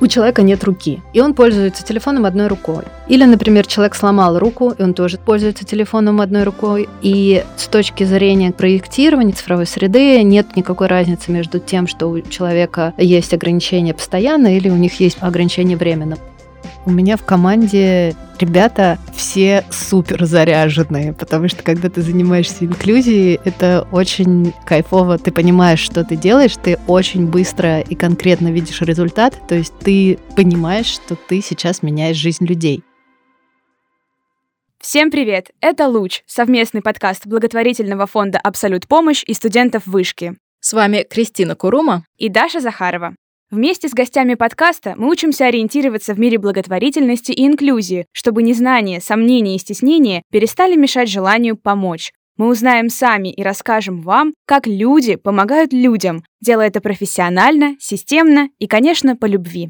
у человека нет руки, и он пользуется телефоном одной рукой. Или, например, человек сломал руку, и он тоже пользуется телефоном одной рукой. И с точки зрения проектирования цифровой среды нет никакой разницы между тем, что у человека есть ограничения постоянно или у них есть ограничения временно. У меня в команде ребята все супер заряженные, потому что когда ты занимаешься инклюзией, это очень кайфово. Ты понимаешь, что ты делаешь, ты очень быстро и конкретно видишь результат, то есть ты понимаешь, что ты сейчас меняешь жизнь людей. Всем привет! Это «Луч» — совместный подкаст благотворительного фонда «Абсолют помощь» и студентов вышки. С вами Кристина Курума и Даша Захарова. Вместе с гостями подкаста мы учимся ориентироваться в мире благотворительности и инклюзии, чтобы незнание, сомнения и стеснения перестали мешать желанию помочь. Мы узнаем сами и расскажем вам, как люди помогают людям, делая это профессионально, системно и, конечно, по любви.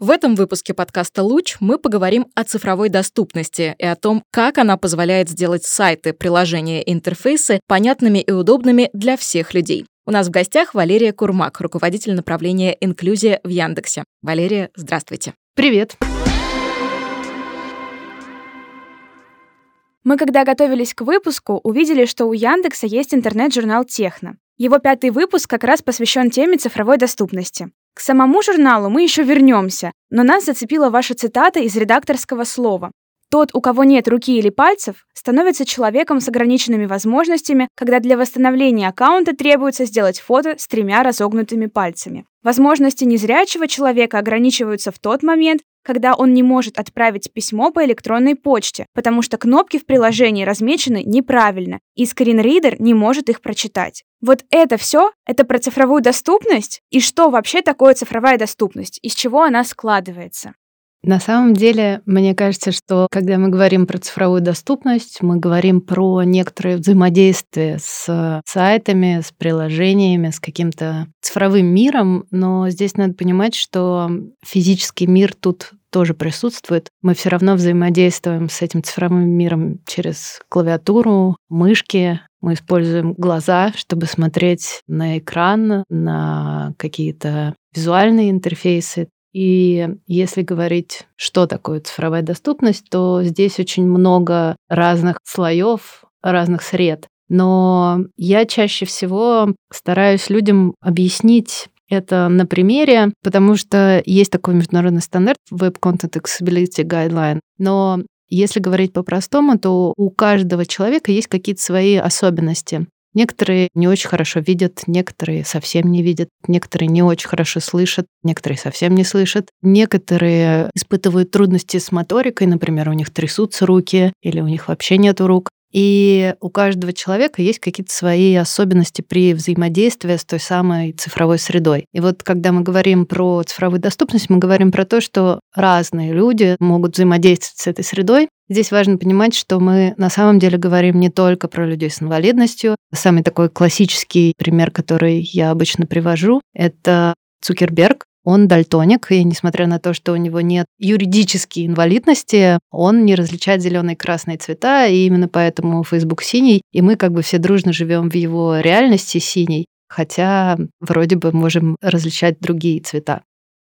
В этом выпуске подкаста «Луч» мы поговорим о цифровой доступности и о том, как она позволяет сделать сайты, приложения и интерфейсы понятными и удобными для всех людей. У нас в гостях Валерия Курмак, руководитель направления «Инклюзия» в Яндексе. Валерия, здравствуйте. Привет. Мы, когда готовились к выпуску, увидели, что у Яндекса есть интернет-журнал «Техно». Его пятый выпуск как раз посвящен теме цифровой доступности. К самому журналу мы еще вернемся, но нас зацепила ваша цитата из редакторского слова. Тот, у кого нет руки или пальцев, становится человеком с ограниченными возможностями, когда для восстановления аккаунта требуется сделать фото с тремя разогнутыми пальцами. Возможности незрячего человека ограничиваются в тот момент, когда он не может отправить письмо по электронной почте, потому что кнопки в приложении размечены неправильно, и скринридер не может их прочитать. Вот это все, это про цифровую доступность, и что вообще такое цифровая доступность, из чего она складывается. На самом деле, мне кажется, что когда мы говорим про цифровую доступность, мы говорим про некоторое взаимодействие с сайтами, с приложениями, с каким-то цифровым миром, но здесь надо понимать, что физический мир тут тоже присутствует. Мы все равно взаимодействуем с этим цифровым миром через клавиатуру, мышки, мы используем глаза, чтобы смотреть на экран, на какие-то визуальные интерфейсы. И если говорить, что такое цифровая доступность, то здесь очень много разных слоев, разных сред. Но я чаще всего стараюсь людям объяснить это на примере, потому что есть такой международный стандарт Web Content Accessibility Guideline. Но если говорить по-простому, то у каждого человека есть какие-то свои особенности. Некоторые не очень хорошо видят, некоторые совсем не видят, некоторые не очень хорошо слышат, некоторые совсем не слышат. Некоторые испытывают трудности с моторикой, например, у них трясутся руки или у них вообще нет рук. И у каждого человека есть какие-то свои особенности при взаимодействии с той самой цифровой средой. И вот когда мы говорим про цифровую доступность, мы говорим про то, что разные люди могут взаимодействовать с этой средой. Здесь важно понимать, что мы на самом деле говорим не только про людей с инвалидностью. Самый такой классический пример, который я обычно привожу, это Цукерберг, он дальтоник, и несмотря на то, что у него нет юридической инвалидности, он не различает зеленые и красные цвета, и именно поэтому Facebook синий, и мы как бы все дружно живем в его реальности синий, хотя вроде бы можем различать другие цвета.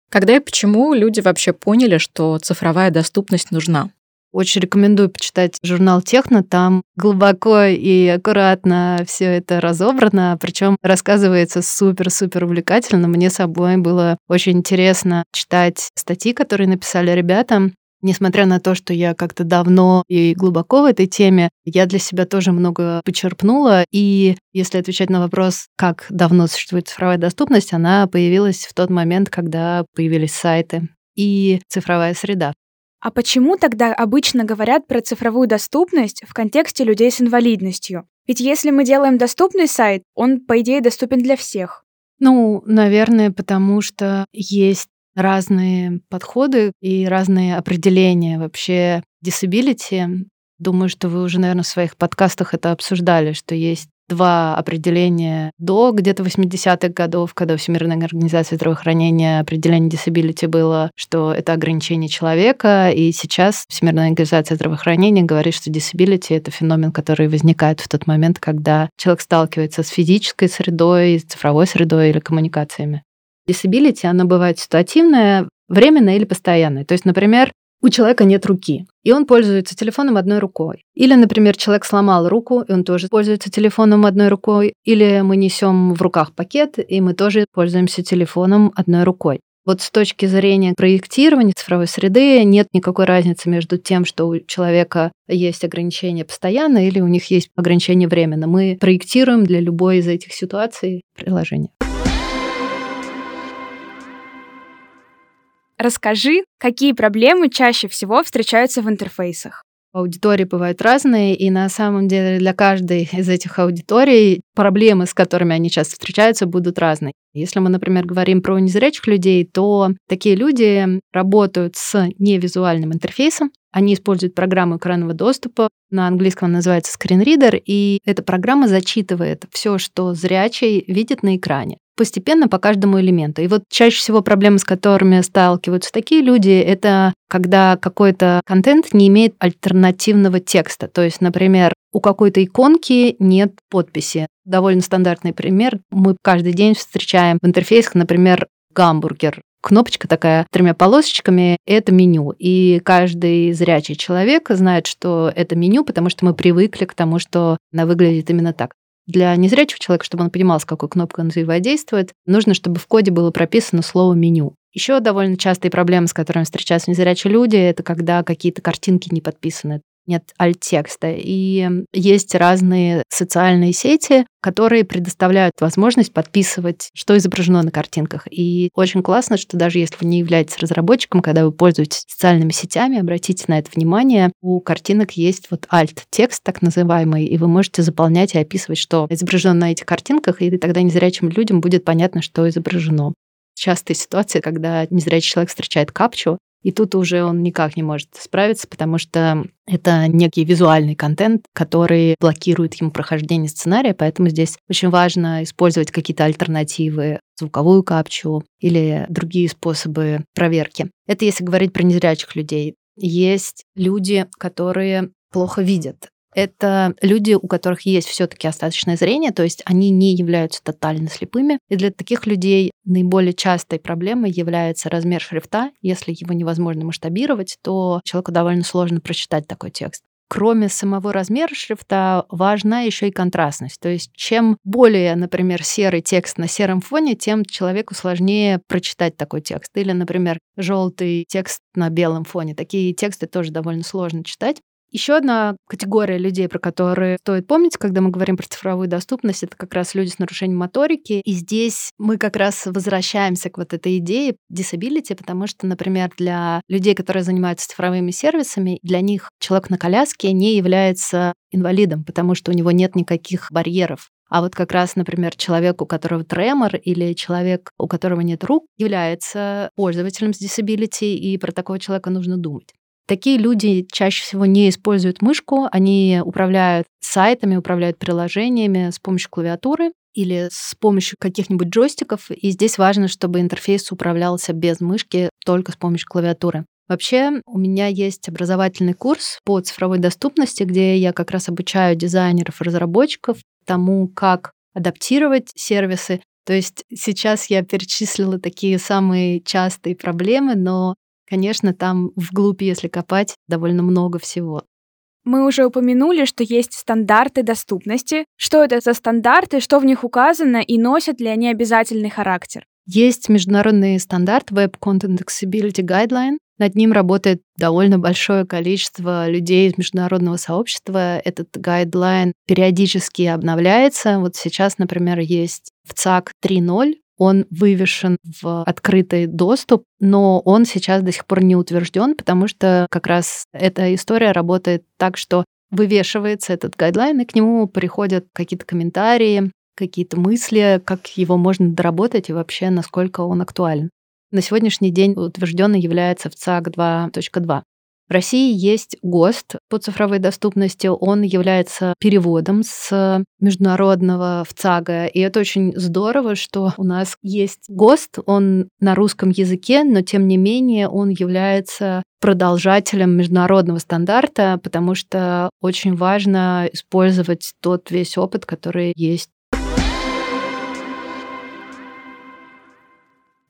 Когда и почему люди вообще поняли, что цифровая доступность нужна? Очень рекомендую почитать журнал Техно. Там глубоко и аккуратно все это разобрано. Причем рассказывается супер-супер увлекательно. Мне собой было очень интересно читать статьи, которые написали ребята. Несмотря на то, что я как-то давно и глубоко в этой теме, я для себя тоже много почерпнула. И если отвечать на вопрос, как давно существует цифровая доступность, она появилась в тот момент, когда появились сайты и цифровая среда. А почему тогда обычно говорят про цифровую доступность в контексте людей с инвалидностью? Ведь если мы делаем доступный сайт, он, по идее, доступен для всех. Ну, наверное, потому что есть разные подходы и разные определения вообще disability. Думаю, что вы уже, наверное, в своих подкастах это обсуждали, что есть два определения до где-то 80-х годов, когда Всемирная организация здравоохранения определение disability было, что это ограничение человека, и сейчас Всемирная организация здравоохранения говорит, что disability — это феномен, который возникает в тот момент, когда человек сталкивается с физической средой, с цифровой средой или коммуникациями. Disability, она бывает ситуативная, временная или постоянная. То есть, например, у человека нет руки, и он пользуется телефоном одной рукой. Или, например, человек сломал руку, и он тоже пользуется телефоном одной рукой. Или мы несем в руках пакет, и мы тоже пользуемся телефоном одной рукой. Вот с точки зрения проектирования цифровой среды нет никакой разницы между тем, что у человека есть ограничения постоянно или у них есть ограничения временно. Мы проектируем для любой из этих ситуаций приложение. Расскажи, какие проблемы чаще всего встречаются в интерфейсах? Аудитории бывают разные, и на самом деле для каждой из этих аудиторий проблемы, с которыми они часто встречаются, будут разные. Если мы, например, говорим про незрячих людей, то такие люди работают с невизуальным интерфейсом, они используют программу экранного доступа, на английском называется скринридер, и эта программа зачитывает все, что зрячий видит на экране постепенно по каждому элементу. И вот чаще всего проблемы, с которыми сталкиваются такие люди, это когда какой-то контент не имеет альтернативного текста. То есть, например, у какой-то иконки нет подписи. Довольно стандартный пример. Мы каждый день встречаем в интерфейсах, например, гамбургер. Кнопочка такая тремя полосочками — это меню. И каждый зрячий человек знает, что это меню, потому что мы привыкли к тому, что она выглядит именно так. Для незрячего человека, чтобы он понимал, с какой кнопкой он взаимодействует, нужно, чтобы в коде было прописано слово «меню». Еще довольно частые проблемы, с которыми встречаются незрячие люди, это когда какие-то картинки не подписаны нет альт-текста. И есть разные социальные сети, которые предоставляют возможность подписывать, что изображено на картинках. И очень классно, что даже если вы не являетесь разработчиком, когда вы пользуетесь социальными сетями, обратите на это внимание, у картинок есть вот альт-текст так называемый, и вы можете заполнять и описывать, что изображено на этих картинках, и тогда незрячим людям будет понятно, что изображено частая ситуация, когда незрячий человек встречает капчу, и тут уже он никак не может справиться, потому что это некий визуальный контент, который блокирует ему прохождение сценария, поэтому здесь очень важно использовать какие-то альтернативы, звуковую капчу или другие способы проверки. Это если говорить про незрячих людей. Есть люди, которые плохо видят это люди, у которых есть все-таки остаточное зрение, то есть они не являются тотально слепыми. И для таких людей наиболее частой проблемой является размер шрифта. Если его невозможно масштабировать, то человеку довольно сложно прочитать такой текст. Кроме самого размера шрифта, важна еще и контрастность. То есть чем более, например, серый текст на сером фоне, тем человеку сложнее прочитать такой текст. Или, например, желтый текст на белом фоне. Такие тексты тоже довольно сложно читать. Еще одна категория людей, про которые стоит помнить, когда мы говорим про цифровую доступность, это как раз люди с нарушением моторики. И здесь мы как раз возвращаемся к вот этой идее disability, потому что, например, для людей, которые занимаются цифровыми сервисами, для них человек на коляске не является инвалидом, потому что у него нет никаких барьеров. А вот как раз, например, человек, у которого тремор или человек, у которого нет рук, является пользователем с disability, и про такого человека нужно думать. Такие люди чаще всего не используют мышку, они управляют сайтами, управляют приложениями с помощью клавиатуры или с помощью каких-нибудь джойстиков. И здесь важно, чтобы интерфейс управлялся без мышки, только с помощью клавиатуры. Вообще, у меня есть образовательный курс по цифровой доступности, где я как раз обучаю дизайнеров и разработчиков тому, как адаптировать сервисы. То есть сейчас я перечислила такие самые частые проблемы, но Конечно, там вглубь, если копать, довольно много всего. Мы уже упомянули, что есть стандарты доступности. Что это за стандарты, что в них указано и носят ли они обязательный характер? Есть международный стандарт Web Content Accessibility Guideline. Над ним работает довольно большое количество людей из международного сообщества. Этот гайдлайн периодически обновляется. Вот сейчас, например, есть в ЦАК 3.0, он вывешен в открытый доступ, но он сейчас до сих пор не утвержден, потому что как раз эта история работает так, что вывешивается этот гайдлайн, и к нему приходят какие-то комментарии, какие-то мысли, как его можно доработать и вообще насколько он актуален. На сегодняшний день утвержденный является в ЦАК 2.2. В России есть ГОСТ по цифровой доступности. Он является переводом с международного в ЦАГа. И это очень здорово, что у нас есть ГОСТ. Он на русском языке, но тем не менее он является продолжателем международного стандарта, потому что очень важно использовать тот весь опыт, который есть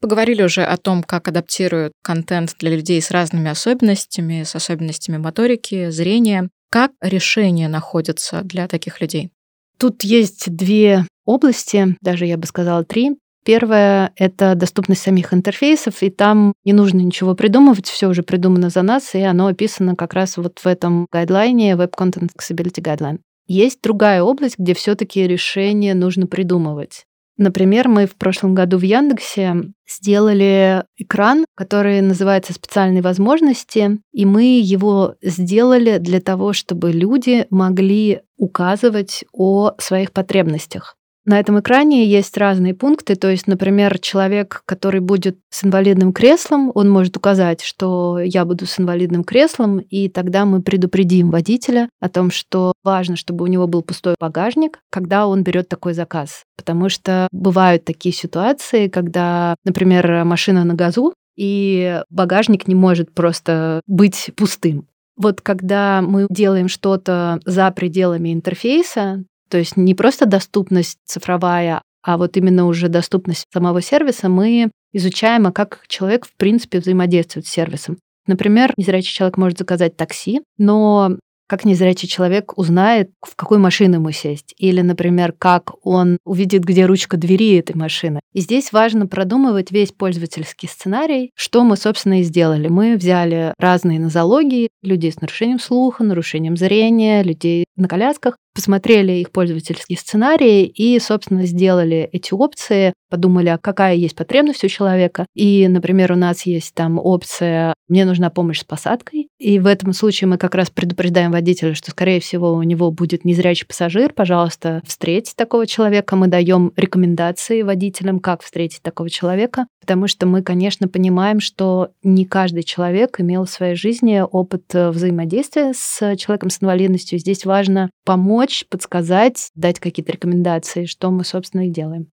Поговорили уже о том, как адаптируют контент для людей с разными особенностями, с особенностями моторики, зрения. Как решения находятся для таких людей? Тут есть две области, даже я бы сказала три. Первое — это доступность самих интерфейсов, и там не нужно ничего придумывать, все уже придумано за нас, и оно описано как раз вот в этом гайдлайне, Web Content Accessibility Guideline. Есть другая область, где все-таки решение нужно придумывать. Например, мы в прошлом году в Яндексе сделали экран, который называется «Специальные возможности», и мы его сделали для того, чтобы люди могли указывать о своих потребностях. На этом экране есть разные пункты, то есть, например, человек, который будет с инвалидным креслом, он может указать, что я буду с инвалидным креслом, и тогда мы предупредим водителя о том, что важно, чтобы у него был пустой багажник, когда он берет такой заказ. Потому что бывают такие ситуации, когда, например, машина на газу, и багажник не может просто быть пустым. Вот когда мы делаем что-то за пределами интерфейса, то есть не просто доступность цифровая, а вот именно уже доступность самого сервиса, мы изучаем, а как человек, в принципе, взаимодействует с сервисом. Например, незрячий человек может заказать такси, но как незрячий человек узнает, в какой машину ему сесть. Или, например, как он увидит, где ручка двери этой машины. И здесь важно продумывать весь пользовательский сценарий, что мы, собственно, и сделали. Мы взяли разные нозологии, людей с нарушением слуха, нарушением зрения, людей на колясках, посмотрели их пользовательские сценарии и, собственно, сделали эти опции, подумали, а какая есть потребность у человека. И, например, у нас есть там опция «Мне нужна помощь с посадкой». И в этом случае мы как раз предупреждаем водителя, что, скорее всего, у него будет незрячий пассажир. Пожалуйста, встретить такого человека. Мы даем рекомендации водителям, как встретить такого человека, потому что мы, конечно, понимаем, что не каждый человек имел в своей жизни опыт взаимодействия с человеком с инвалидностью. Здесь важно помочь помочь, подсказать, дать какие-то рекомендации, что мы, собственно, и делаем.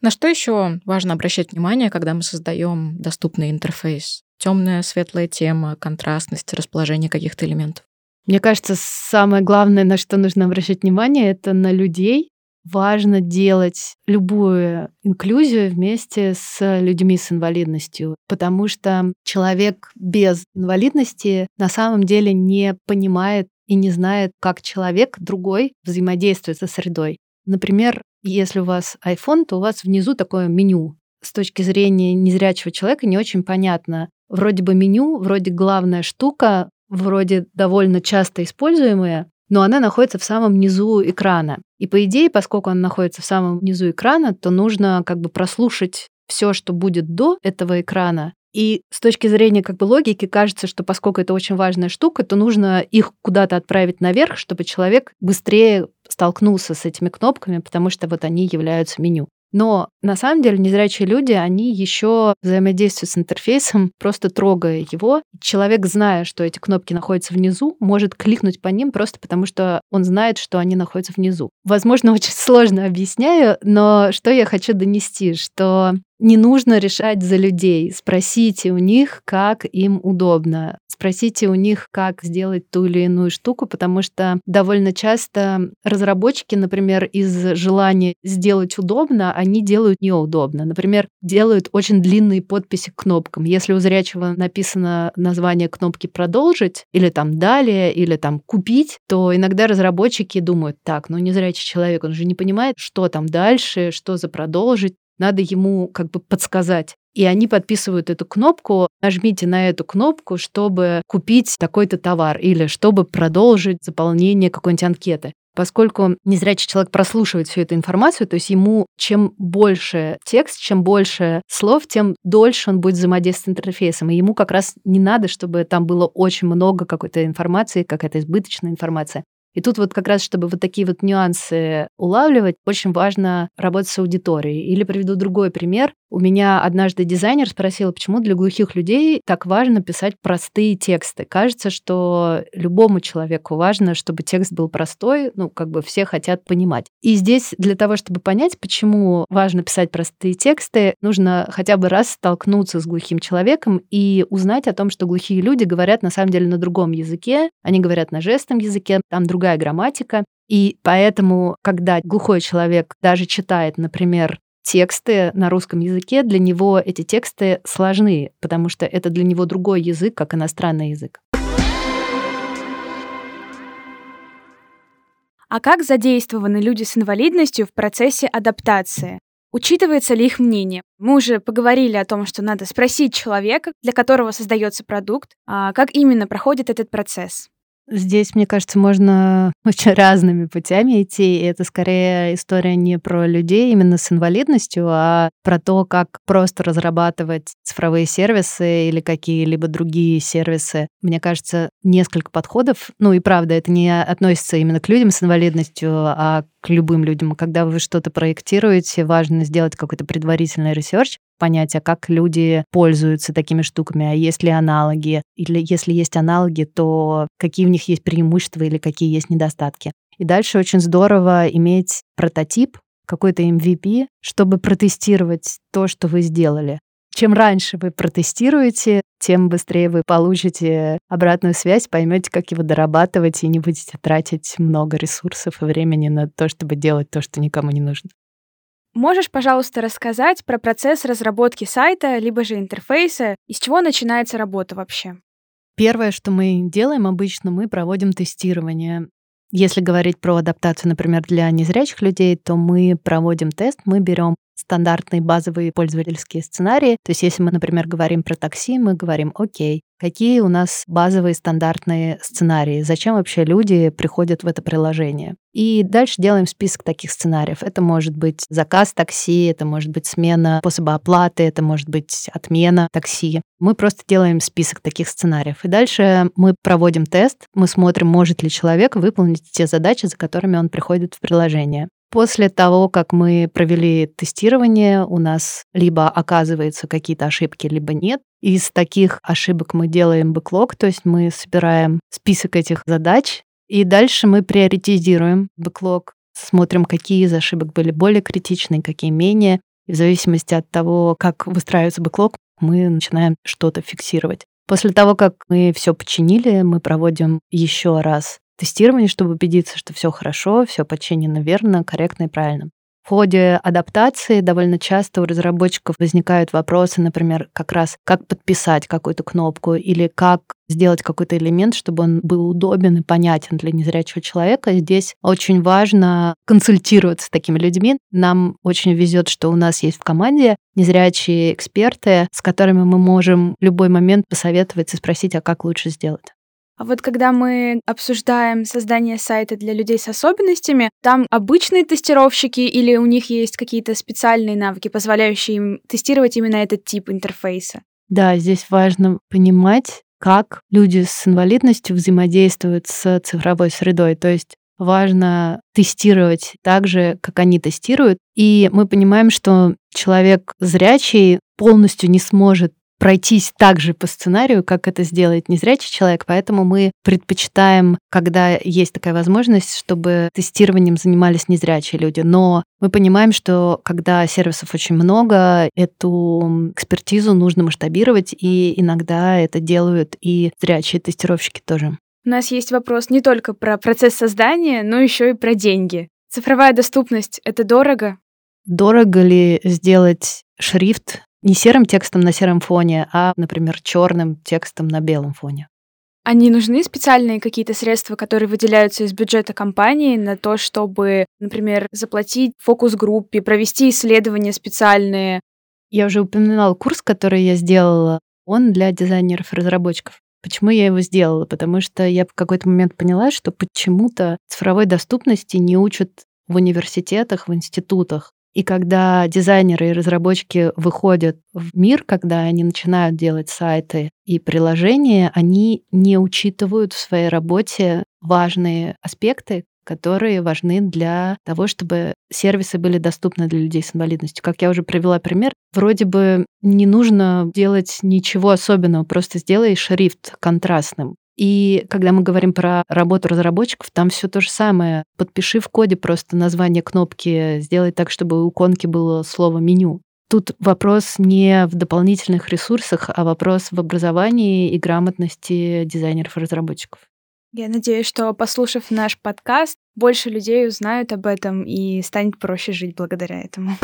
На что еще важно обращать внимание, когда мы создаем доступный интерфейс? Темная, светлая тема, контрастность, расположение каких-то элементов. Мне кажется, самое главное, на что нужно обращать внимание, это на людей. Важно делать любую инклюзию вместе с людьми с инвалидностью, потому что человек без инвалидности на самом деле не понимает и не знает, как человек другой взаимодействует со средой. Например, если у вас iPhone, то у вас внизу такое меню. С точки зрения незрячего человека не очень понятно. Вроде бы меню, вроде главная штука, вроде довольно часто используемая, но она находится в самом низу экрана. И по идее, поскольку она находится в самом низу экрана, то нужно как бы прослушать все, что будет до этого экрана, и с точки зрения как бы логики кажется, что поскольку это очень важная штука, то нужно их куда-то отправить наверх, чтобы человек быстрее столкнулся с этими кнопками, потому что вот они являются меню. Но на самом деле незрячие люди, они еще взаимодействуют с интерфейсом, просто трогая его. Человек, зная, что эти кнопки находятся внизу, может кликнуть по ним просто потому, что он знает, что они находятся внизу. Возможно, очень сложно объясняю, но что я хочу донести, что не нужно решать за людей. Спросите у них, как им удобно. Спросите у них, как сделать ту или иную штуку, потому что довольно часто разработчики, например, из желания сделать удобно, они делают неудобно. Например, делают очень длинные подписи к кнопкам. Если у зрячего написано название кнопки «продолжить» или там «далее» или там «купить», то иногда разработчики думают, так, ну незрячий человек, он же не понимает, что там дальше, что за «продолжить» надо ему как бы подсказать. И они подписывают эту кнопку, нажмите на эту кнопку, чтобы купить такой-то товар или чтобы продолжить заполнение какой-нибудь анкеты. Поскольку незрячий человек прослушивает всю эту информацию, то есть ему чем больше текст, чем больше слов, тем дольше он будет взаимодействовать с интерфейсом. И ему как раз не надо, чтобы там было очень много какой-то информации, какая-то избыточная информация. И тут вот как раз, чтобы вот такие вот нюансы улавливать, очень важно работать с аудиторией. Или приведу другой пример. У меня однажды дизайнер спросил, почему для глухих людей так важно писать простые тексты. Кажется, что любому человеку важно, чтобы текст был простой, ну, как бы все хотят понимать. И здесь для того, чтобы понять, почему важно писать простые тексты, нужно хотя бы раз столкнуться с глухим человеком и узнать о том, что глухие люди говорят на самом деле на другом языке, они говорят на жестном языке, там другая грамматика. И поэтому, когда глухой человек даже читает, например, тексты на русском языке, для него эти тексты сложны, потому что это для него другой язык, как иностранный язык. А как задействованы люди с инвалидностью в процессе адаптации? Учитывается ли их мнение? Мы уже поговорили о том, что надо спросить человека, для которого создается продукт, а как именно проходит этот процесс. Здесь, мне кажется, можно очень разными путями идти. И это скорее история не про людей именно с инвалидностью, а про то, как просто разрабатывать цифровые сервисы или какие-либо другие сервисы. Мне кажется, несколько подходов. Ну и правда, это не относится именно к людям с инвалидностью, а к любым людям. Когда вы что-то проектируете, важно сделать какой-то предварительный research, понять, а как люди пользуются такими штуками, а есть ли аналоги, или если есть аналоги, то какие в них есть преимущества или какие есть недостатки. И дальше очень здорово иметь прототип, какой-то MVP, чтобы протестировать то, что вы сделали. Чем раньше вы протестируете, тем быстрее вы получите обратную связь, поймете, как его дорабатывать, и не будете тратить много ресурсов и времени на то, чтобы делать то, что никому не нужно. Можешь, пожалуйста, рассказать про процесс разработки сайта, либо же интерфейса, из чего начинается работа вообще? Первое, что мы делаем обычно, мы проводим тестирование. Если говорить про адаптацию, например, для незрячих людей, то мы проводим тест, мы берем стандартные базовые пользовательские сценарии. То есть если мы, например, говорим про такси, мы говорим, окей, какие у нас базовые стандартные сценарии, зачем вообще люди приходят в это приложение. И дальше делаем список таких сценариев. Это может быть заказ такси, это может быть смена способа оплаты, это может быть отмена такси. Мы просто делаем список таких сценариев. И дальше мы проводим тест, мы смотрим, может ли человек выполнить те задачи, за которыми он приходит в приложение. После того, как мы провели тестирование, у нас либо оказываются какие-то ошибки, либо нет. Из таких ошибок мы делаем бэклог, то есть мы собираем список этих задач, и дальше мы приоритизируем бэклог, смотрим, какие из ошибок были более критичны, какие менее. И в зависимости от того, как выстраивается бэклог, мы начинаем что-то фиксировать. После того, как мы все починили, мы проводим еще раз тестирование, чтобы убедиться, что все хорошо, все подчинено верно, корректно и правильно. В ходе адаптации довольно часто у разработчиков возникают вопросы, например, как раз как подписать какую-то кнопку или как сделать какой-то элемент, чтобы он был удобен и понятен для незрячего человека. Здесь очень важно консультироваться с такими людьми. Нам очень везет, что у нас есть в команде незрячие эксперты, с которыми мы можем в любой момент посоветовать и спросить, а как лучше сделать. А вот когда мы обсуждаем создание сайта для людей с особенностями, там обычные тестировщики или у них есть какие-то специальные навыки, позволяющие им тестировать именно этот тип интерфейса? Да, здесь важно понимать, как люди с инвалидностью взаимодействуют с цифровой средой. То есть важно тестировать так же, как они тестируют. И мы понимаем, что человек зрячий полностью не сможет пройтись так же по сценарию, как это сделает незрячий человек, поэтому мы предпочитаем, когда есть такая возможность, чтобы тестированием занимались незрячие люди. Но мы понимаем, что когда сервисов очень много, эту экспертизу нужно масштабировать, и иногда это делают и зрячие тестировщики тоже. У нас есть вопрос не только про процесс создания, но еще и про деньги. Цифровая доступность — это дорого? Дорого ли сделать шрифт не серым текстом на сером фоне, а, например, черным текстом на белом фоне. Они нужны специальные какие-то средства, которые выделяются из бюджета компании на то, чтобы, например, заплатить фокус-группе, провести исследования специальные? Я уже упоминала курс, который я сделала. Он для дизайнеров-разработчиков. Почему я его сделала? Потому что я в какой-то момент поняла, что почему-то цифровой доступности не учат в университетах, в институтах. И когда дизайнеры и разработчики выходят в мир, когда они начинают делать сайты и приложения, они не учитывают в своей работе важные аспекты, которые важны для того, чтобы сервисы были доступны для людей с инвалидностью. Как я уже привела пример, вроде бы не нужно делать ничего особенного, просто сделай шрифт контрастным. И когда мы говорим про работу разработчиков, там все то же самое. Подпиши в коде просто название кнопки, сделай так, чтобы у иконки было слово меню. Тут вопрос не в дополнительных ресурсах, а вопрос в образовании и грамотности дизайнеров и разработчиков. Я надеюсь, что, послушав наш подкаст, больше людей узнают об этом и станет проще жить благодаря этому.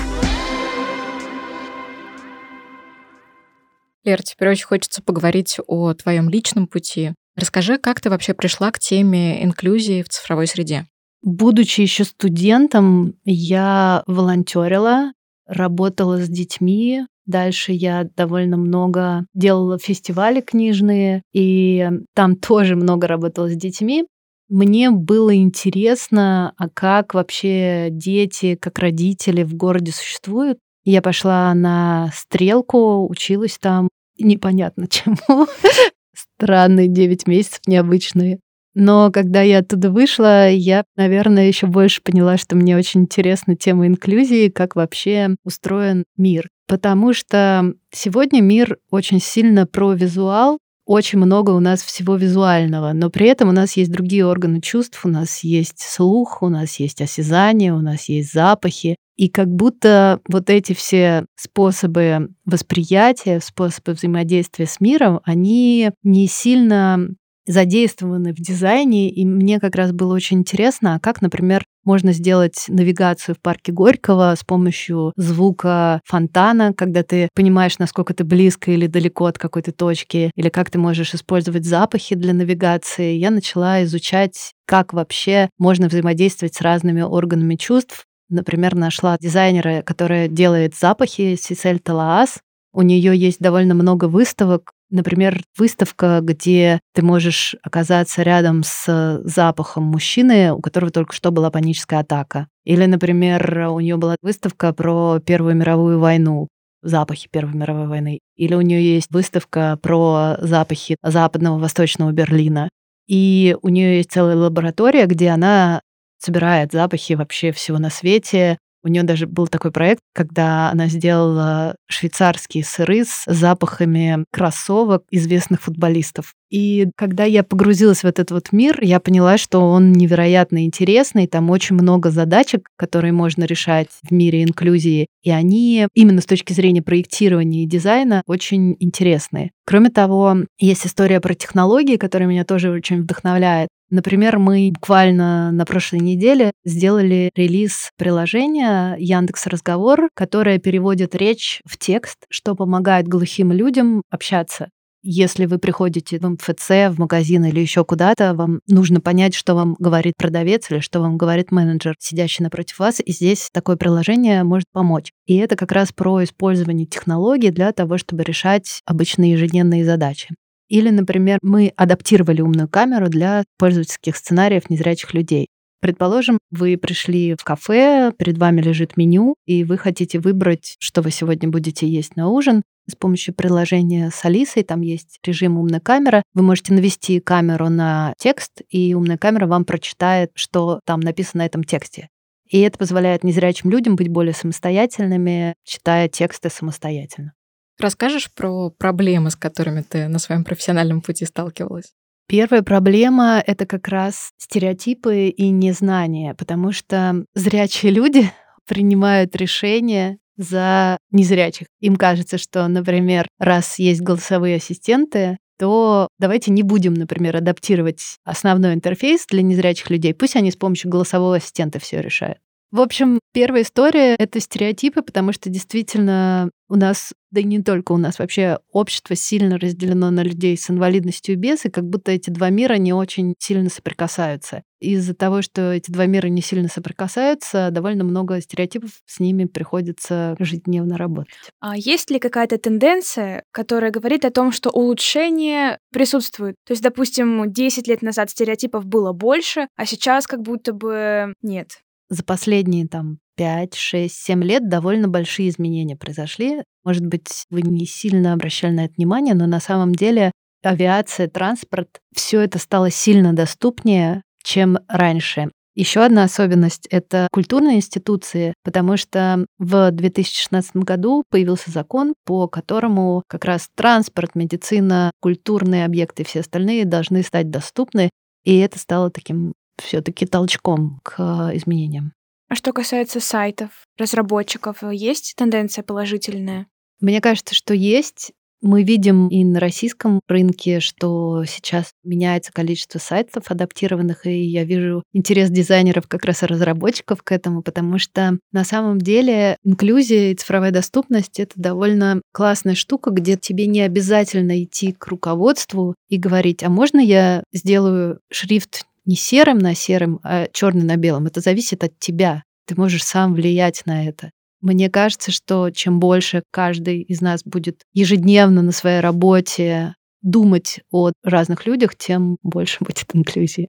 Лер, теперь очень хочется поговорить о твоем личном пути. Расскажи, как ты вообще пришла к теме инклюзии в цифровой среде? Будучи еще студентом, я волонтерила, работала с детьми, Дальше я довольно много делала фестивали книжные, и там тоже много работала с детьми. Мне было интересно, а как вообще дети, как родители в городе существуют. Я пошла на стрелку, училась там, непонятно чему. Странные 9 месяцев, необычные. Но когда я оттуда вышла, я, наверное, еще больше поняла, что мне очень интересна тема инклюзии, как вообще устроен мир. Потому что сегодня мир очень сильно про визуал, очень много у нас всего визуального, но при этом у нас есть другие органы чувств, у нас есть слух, у нас есть осязание, у нас есть запахи. И как будто вот эти все способы восприятия, способы взаимодействия с миром, они не сильно задействованы в дизайне, и мне как раз было очень интересно, а как, например, можно сделать навигацию в парке Горького с помощью звука фонтана, когда ты понимаешь, насколько ты близко или далеко от какой-то точки, или как ты можешь использовать запахи для навигации. Я начала изучать, как вообще можно взаимодействовать с разными органами чувств. Например, нашла дизайнера, которая делает запахи, Сисель Талаас. У нее есть довольно много выставок, Например, выставка, где ты можешь оказаться рядом с запахом мужчины, у которого только что была паническая атака. Или, например, у нее была выставка про Первую мировую войну, запахи Первой мировой войны. Или у нее есть выставка про запахи западного восточного Берлина. И у нее есть целая лаборатория, где она собирает запахи вообще всего на свете, у нее даже был такой проект, когда она сделала швейцарские сыры с запахами кроссовок известных футболистов. И когда я погрузилась в этот вот мир, я поняла, что он невероятно интересный, там очень много задачек, которые можно решать в мире инклюзии, и они именно с точки зрения проектирования и дизайна очень интересные. Кроме того, есть история про технологии, которая меня тоже очень вдохновляет. Например, мы буквально на прошлой неделе сделали релиз приложения Яндекс Разговор, которое переводит речь в текст, что помогает глухим людям общаться. Если вы приходите в МФЦ, в магазин или еще куда-то, вам нужно понять, что вам говорит продавец или что вам говорит менеджер, сидящий напротив вас, и здесь такое приложение может помочь. И это как раз про использование технологий для того, чтобы решать обычные ежедневные задачи. Или, например, мы адаптировали умную камеру для пользовательских сценариев незрячих людей. Предположим, вы пришли в кафе, перед вами лежит меню, и вы хотите выбрать, что вы сегодня будете есть на ужин. С помощью приложения с Алисой, там есть режим «Умная камера», вы можете навести камеру на текст, и умная камера вам прочитает, что там написано на этом тексте. И это позволяет незрячим людям быть более самостоятельными, читая тексты самостоятельно. Расскажешь про проблемы, с которыми ты на своем профессиональном пути сталкивалась? Первая проблема — это как раз стереотипы и незнание, потому что зрячие люди принимают решения за незрячих. Им кажется, что, например, раз есть голосовые ассистенты, то давайте не будем, например, адаптировать основной интерфейс для незрячих людей. Пусть они с помощью голосового ассистента все решают. В общем, первая история — это стереотипы, потому что действительно у нас, да и не только у нас, вообще общество сильно разделено на людей с инвалидностью и без, и как будто эти два мира не очень сильно соприкасаются. Из-за того, что эти два мира не сильно соприкасаются, довольно много стереотипов с ними приходится ежедневно работать. А есть ли какая-то тенденция, которая говорит о том, что улучшение присутствует? То есть, допустим, 10 лет назад стереотипов было больше, а сейчас как будто бы нет за последние там 5, 6, 7 лет довольно большие изменения произошли. Может быть, вы не сильно обращали на это внимание, но на самом деле авиация, транспорт, все это стало сильно доступнее, чем раньше. Еще одна особенность — это культурные институции, потому что в 2016 году появился закон, по которому как раз транспорт, медицина, культурные объекты и все остальные должны стать доступны, и это стало таким все-таки толчком к изменениям. А что касается сайтов, разработчиков, есть тенденция положительная? Мне кажется, что есть. Мы видим и на российском рынке, что сейчас меняется количество сайтов адаптированных, и я вижу интерес дизайнеров, как раз и разработчиков к этому, потому что на самом деле инклюзия и цифровая доступность — это довольно классная штука, где тебе не обязательно идти к руководству и говорить, а можно я сделаю шрифт не серым на серым, а черным на белом. Это зависит от тебя. Ты можешь сам влиять на это. Мне кажется, что чем больше каждый из нас будет ежедневно на своей работе думать о разных людях, тем больше будет инклюзии.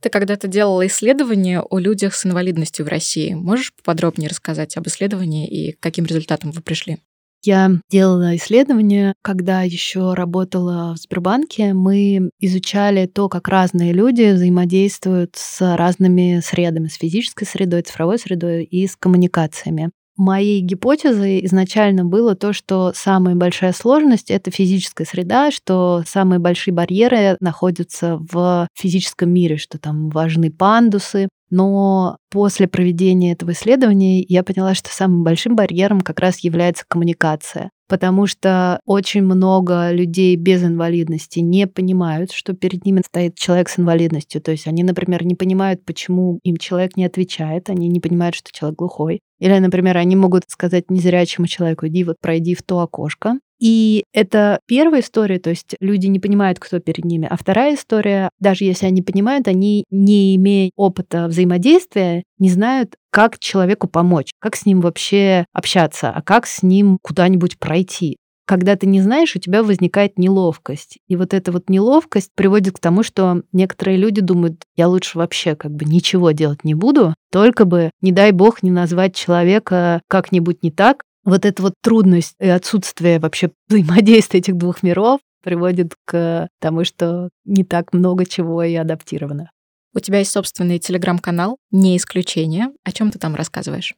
Ты когда-то делала исследование о людях с инвалидностью в России. Можешь поподробнее рассказать об исследовании и к каким результатам вы пришли? Я делала исследование, когда еще работала в Сбербанке. Мы изучали то, как разные люди взаимодействуют с разными средами, с физической средой, цифровой средой и с коммуникациями. Моей гипотезой изначально было то, что самая большая сложность — это физическая среда, что самые большие барьеры находятся в физическом мире, что там важны пандусы, но после проведения этого исследования я поняла, что самым большим барьером как раз является коммуникация потому что очень много людей без инвалидности не понимают, что перед ними стоит человек с инвалидностью. То есть они, например, не понимают, почему им человек не отвечает, они не понимают, что человек глухой. Или, например, они могут сказать незрячему человеку, иди вот пройди в то окошко, и это первая история, то есть люди не понимают, кто перед ними. А вторая история, даже если они понимают, они, не имея опыта взаимодействия, не знают, как человеку помочь, как с ним вообще общаться, а как с ним куда-нибудь пройти. Когда ты не знаешь, у тебя возникает неловкость. И вот эта вот неловкость приводит к тому, что некоторые люди думают, я лучше вообще как бы ничего делать не буду, только бы, не дай бог, не назвать человека как-нибудь не так, вот эта вот трудность и отсутствие вообще взаимодействия этих двух миров приводит к тому, что не так много чего и адаптировано. У тебя есть собственный телеграм-канал, не исключение. О чем ты там рассказываешь?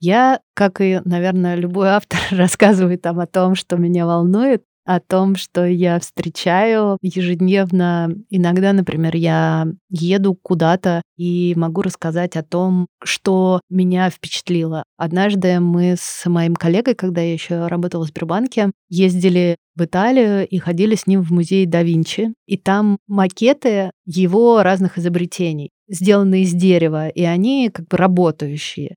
Я, как и, наверное, любой автор, рассказываю там о том, что меня волнует, о том, что я встречаю ежедневно. Иногда, например, я еду куда-то и могу рассказать о том, что меня впечатлило. Однажды мы с моим коллегой, когда я еще работала в Сбербанке, ездили в Италию и ходили с ним в музей да Винчи. И там макеты его разных изобретений, сделанные из дерева, и они как бы работающие.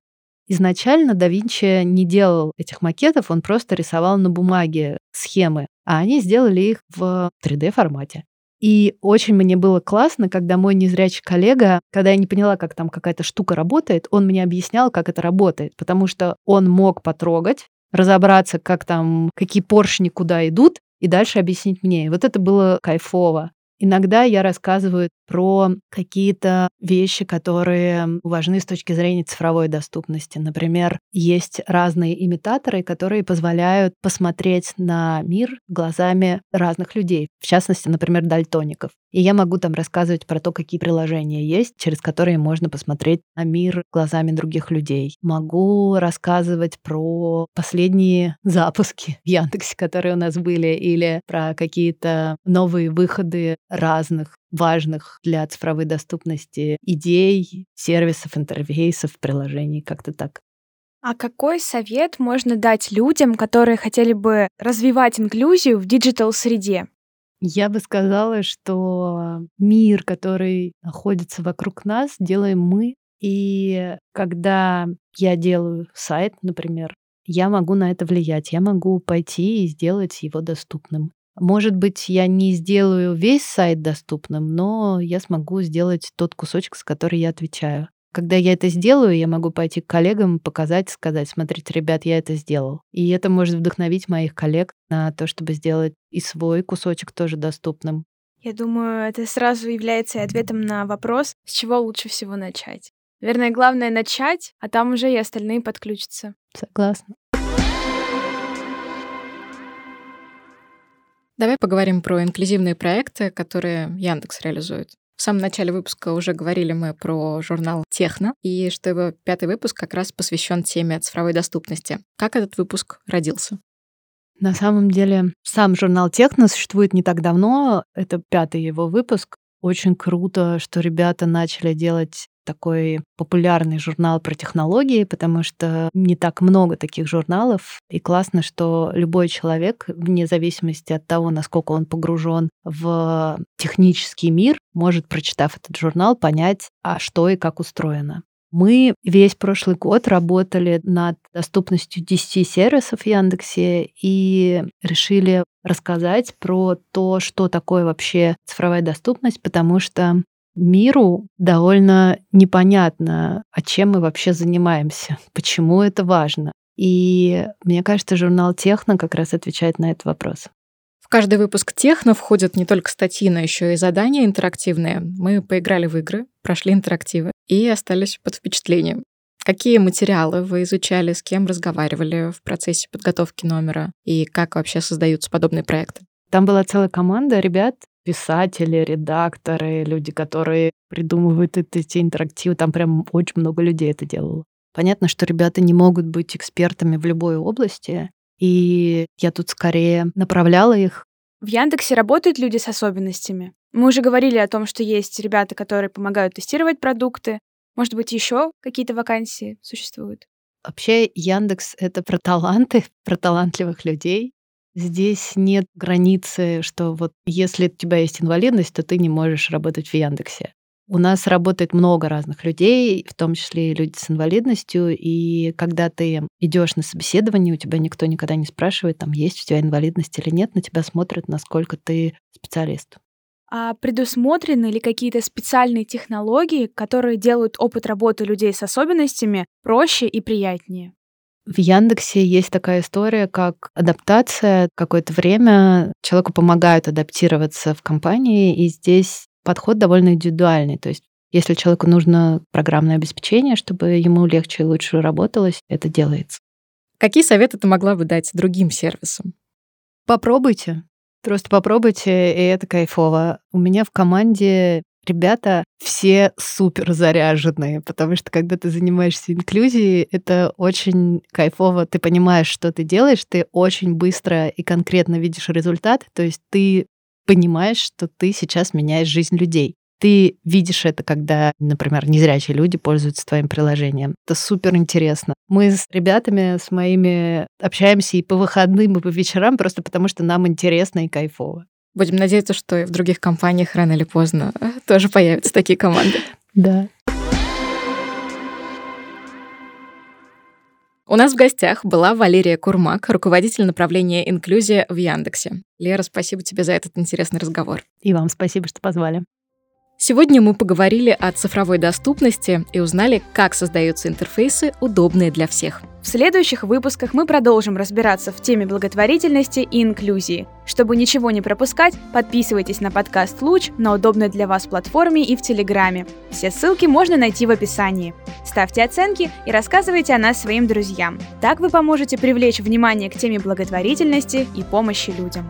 Изначально да Винчи не делал этих макетов, он просто рисовал на бумаге схемы, а они сделали их в 3D-формате. И очень мне было классно, когда мой незрячий коллега, когда я не поняла, как там какая-то штука работает, он мне объяснял, как это работает, потому что он мог потрогать, разобраться, как там, какие поршни куда идут, и дальше объяснить мне. И вот это было кайфово. Иногда я рассказываю про какие-то вещи, которые важны с точки зрения цифровой доступности. Например, есть разные имитаторы, которые позволяют посмотреть на мир глазами разных людей, в частности, например, дальтоников. И я могу там рассказывать про то, какие приложения есть, через которые можно посмотреть на мир глазами других людей. Могу рассказывать про последние запуски в Яндексе, которые у нас были, или про какие-то новые выходы разных важных для цифровой доступности идей, сервисов, интерфейсов, приложений, как-то так. А какой совет можно дать людям, которые хотели бы развивать инклюзию в digital -среде? Я бы сказала, что мир, который находится вокруг нас, делаем мы. И когда я делаю сайт, например, я могу на это влиять. Я могу пойти и сделать его доступным. Может быть, я не сделаю весь сайт доступным, но я смогу сделать тот кусочек, с которым я отвечаю. Когда я это сделаю, я могу пойти к коллегам, показать, сказать, смотрите, ребят, я это сделал. И это может вдохновить моих коллег на то, чтобы сделать и свой кусочек тоже доступным. Я думаю, это сразу является ответом на вопрос, с чего лучше всего начать. Наверное, главное начать, а там уже и остальные подключатся. Согласна. Давай поговорим про инклюзивные проекты, которые Яндекс реализует. В самом начале выпуска уже говорили мы про журнал «Техно», и что его пятый выпуск как раз посвящен теме цифровой доступности. Как этот выпуск родился? На самом деле, сам журнал «Техно» существует не так давно. Это пятый его выпуск. Очень круто, что ребята начали делать такой популярный журнал про технологии, потому что не так много таких журналов. И классно, что любой человек, вне зависимости от того, насколько он погружен в технический мир, может, прочитав этот журнал, понять, а что и как устроено. Мы весь прошлый год работали над доступностью 10 сервисов в Яндексе и решили рассказать про то, что такое вообще цифровая доступность, потому что миру довольно непонятно, а чем мы вообще занимаемся, почему это важно. И мне кажется, журнал «Техно» как раз отвечает на этот вопрос. В каждый выпуск «Техно» входят не только статьи, но еще и задания интерактивные. Мы поиграли в игры, прошли интерактивы и остались под впечатлением. Какие материалы вы изучали, с кем разговаривали в процессе подготовки номера и как вообще создаются подобные проекты? Там была целая команда ребят, писатели, редакторы, люди, которые придумывают эти интерактивы. Там прям очень много людей это делало. Понятно, что ребята не могут быть экспертами в любой области, и я тут скорее направляла их. В Яндексе работают люди с особенностями. Мы уже говорили о том, что есть ребята, которые помогают тестировать продукты. Может быть, еще какие-то вакансии существуют? Вообще Яндекс — это про таланты, про талантливых людей. Здесь нет границы, что вот если у тебя есть инвалидность, то ты не можешь работать в Яндексе. У нас работает много разных людей, в том числе и люди с инвалидностью, и когда ты идешь на собеседование, у тебя никто никогда не спрашивает, там есть у тебя инвалидность или нет, на тебя смотрят, насколько ты специалист. А предусмотрены ли какие-то специальные технологии, которые делают опыт работы людей с особенностями проще и приятнее? В Яндексе есть такая история, как адаптация. Какое-то время человеку помогают адаптироваться в компании, и здесь подход довольно индивидуальный. То есть если человеку нужно программное обеспечение, чтобы ему легче и лучше работалось, это делается. Какие советы ты могла бы дать другим сервисам? Попробуйте. Просто попробуйте, и это кайфово. У меня в команде ребята все супер заряженные, потому что когда ты занимаешься инклюзией, это очень кайфово. Ты понимаешь, что ты делаешь, ты очень быстро и конкретно видишь результат, то есть ты понимаешь, что ты сейчас меняешь жизнь людей. Ты видишь это, когда, например, незрячие люди пользуются твоим приложением. Это супер интересно. Мы с ребятами, с моими общаемся и по выходным, и по вечерам, просто потому что нам интересно и кайфово. Будем надеяться, что и в других компаниях рано или поздно э, тоже появятся такие команды. Да. У нас в гостях была Валерия Курмак, руководитель направления инклюзия в Яндексе. Лера, спасибо тебе за этот интересный разговор. И вам спасибо, что позвали. Сегодня мы поговорили о цифровой доступности и узнали, как создаются интерфейсы, удобные для всех. В следующих выпусках мы продолжим разбираться в теме благотворительности и инклюзии. Чтобы ничего не пропускать, подписывайтесь на подкаст «Луч» на удобной для вас платформе и в Телеграме. Все ссылки можно найти в описании. Ставьте оценки и рассказывайте о нас своим друзьям. Так вы поможете привлечь внимание к теме благотворительности и помощи людям.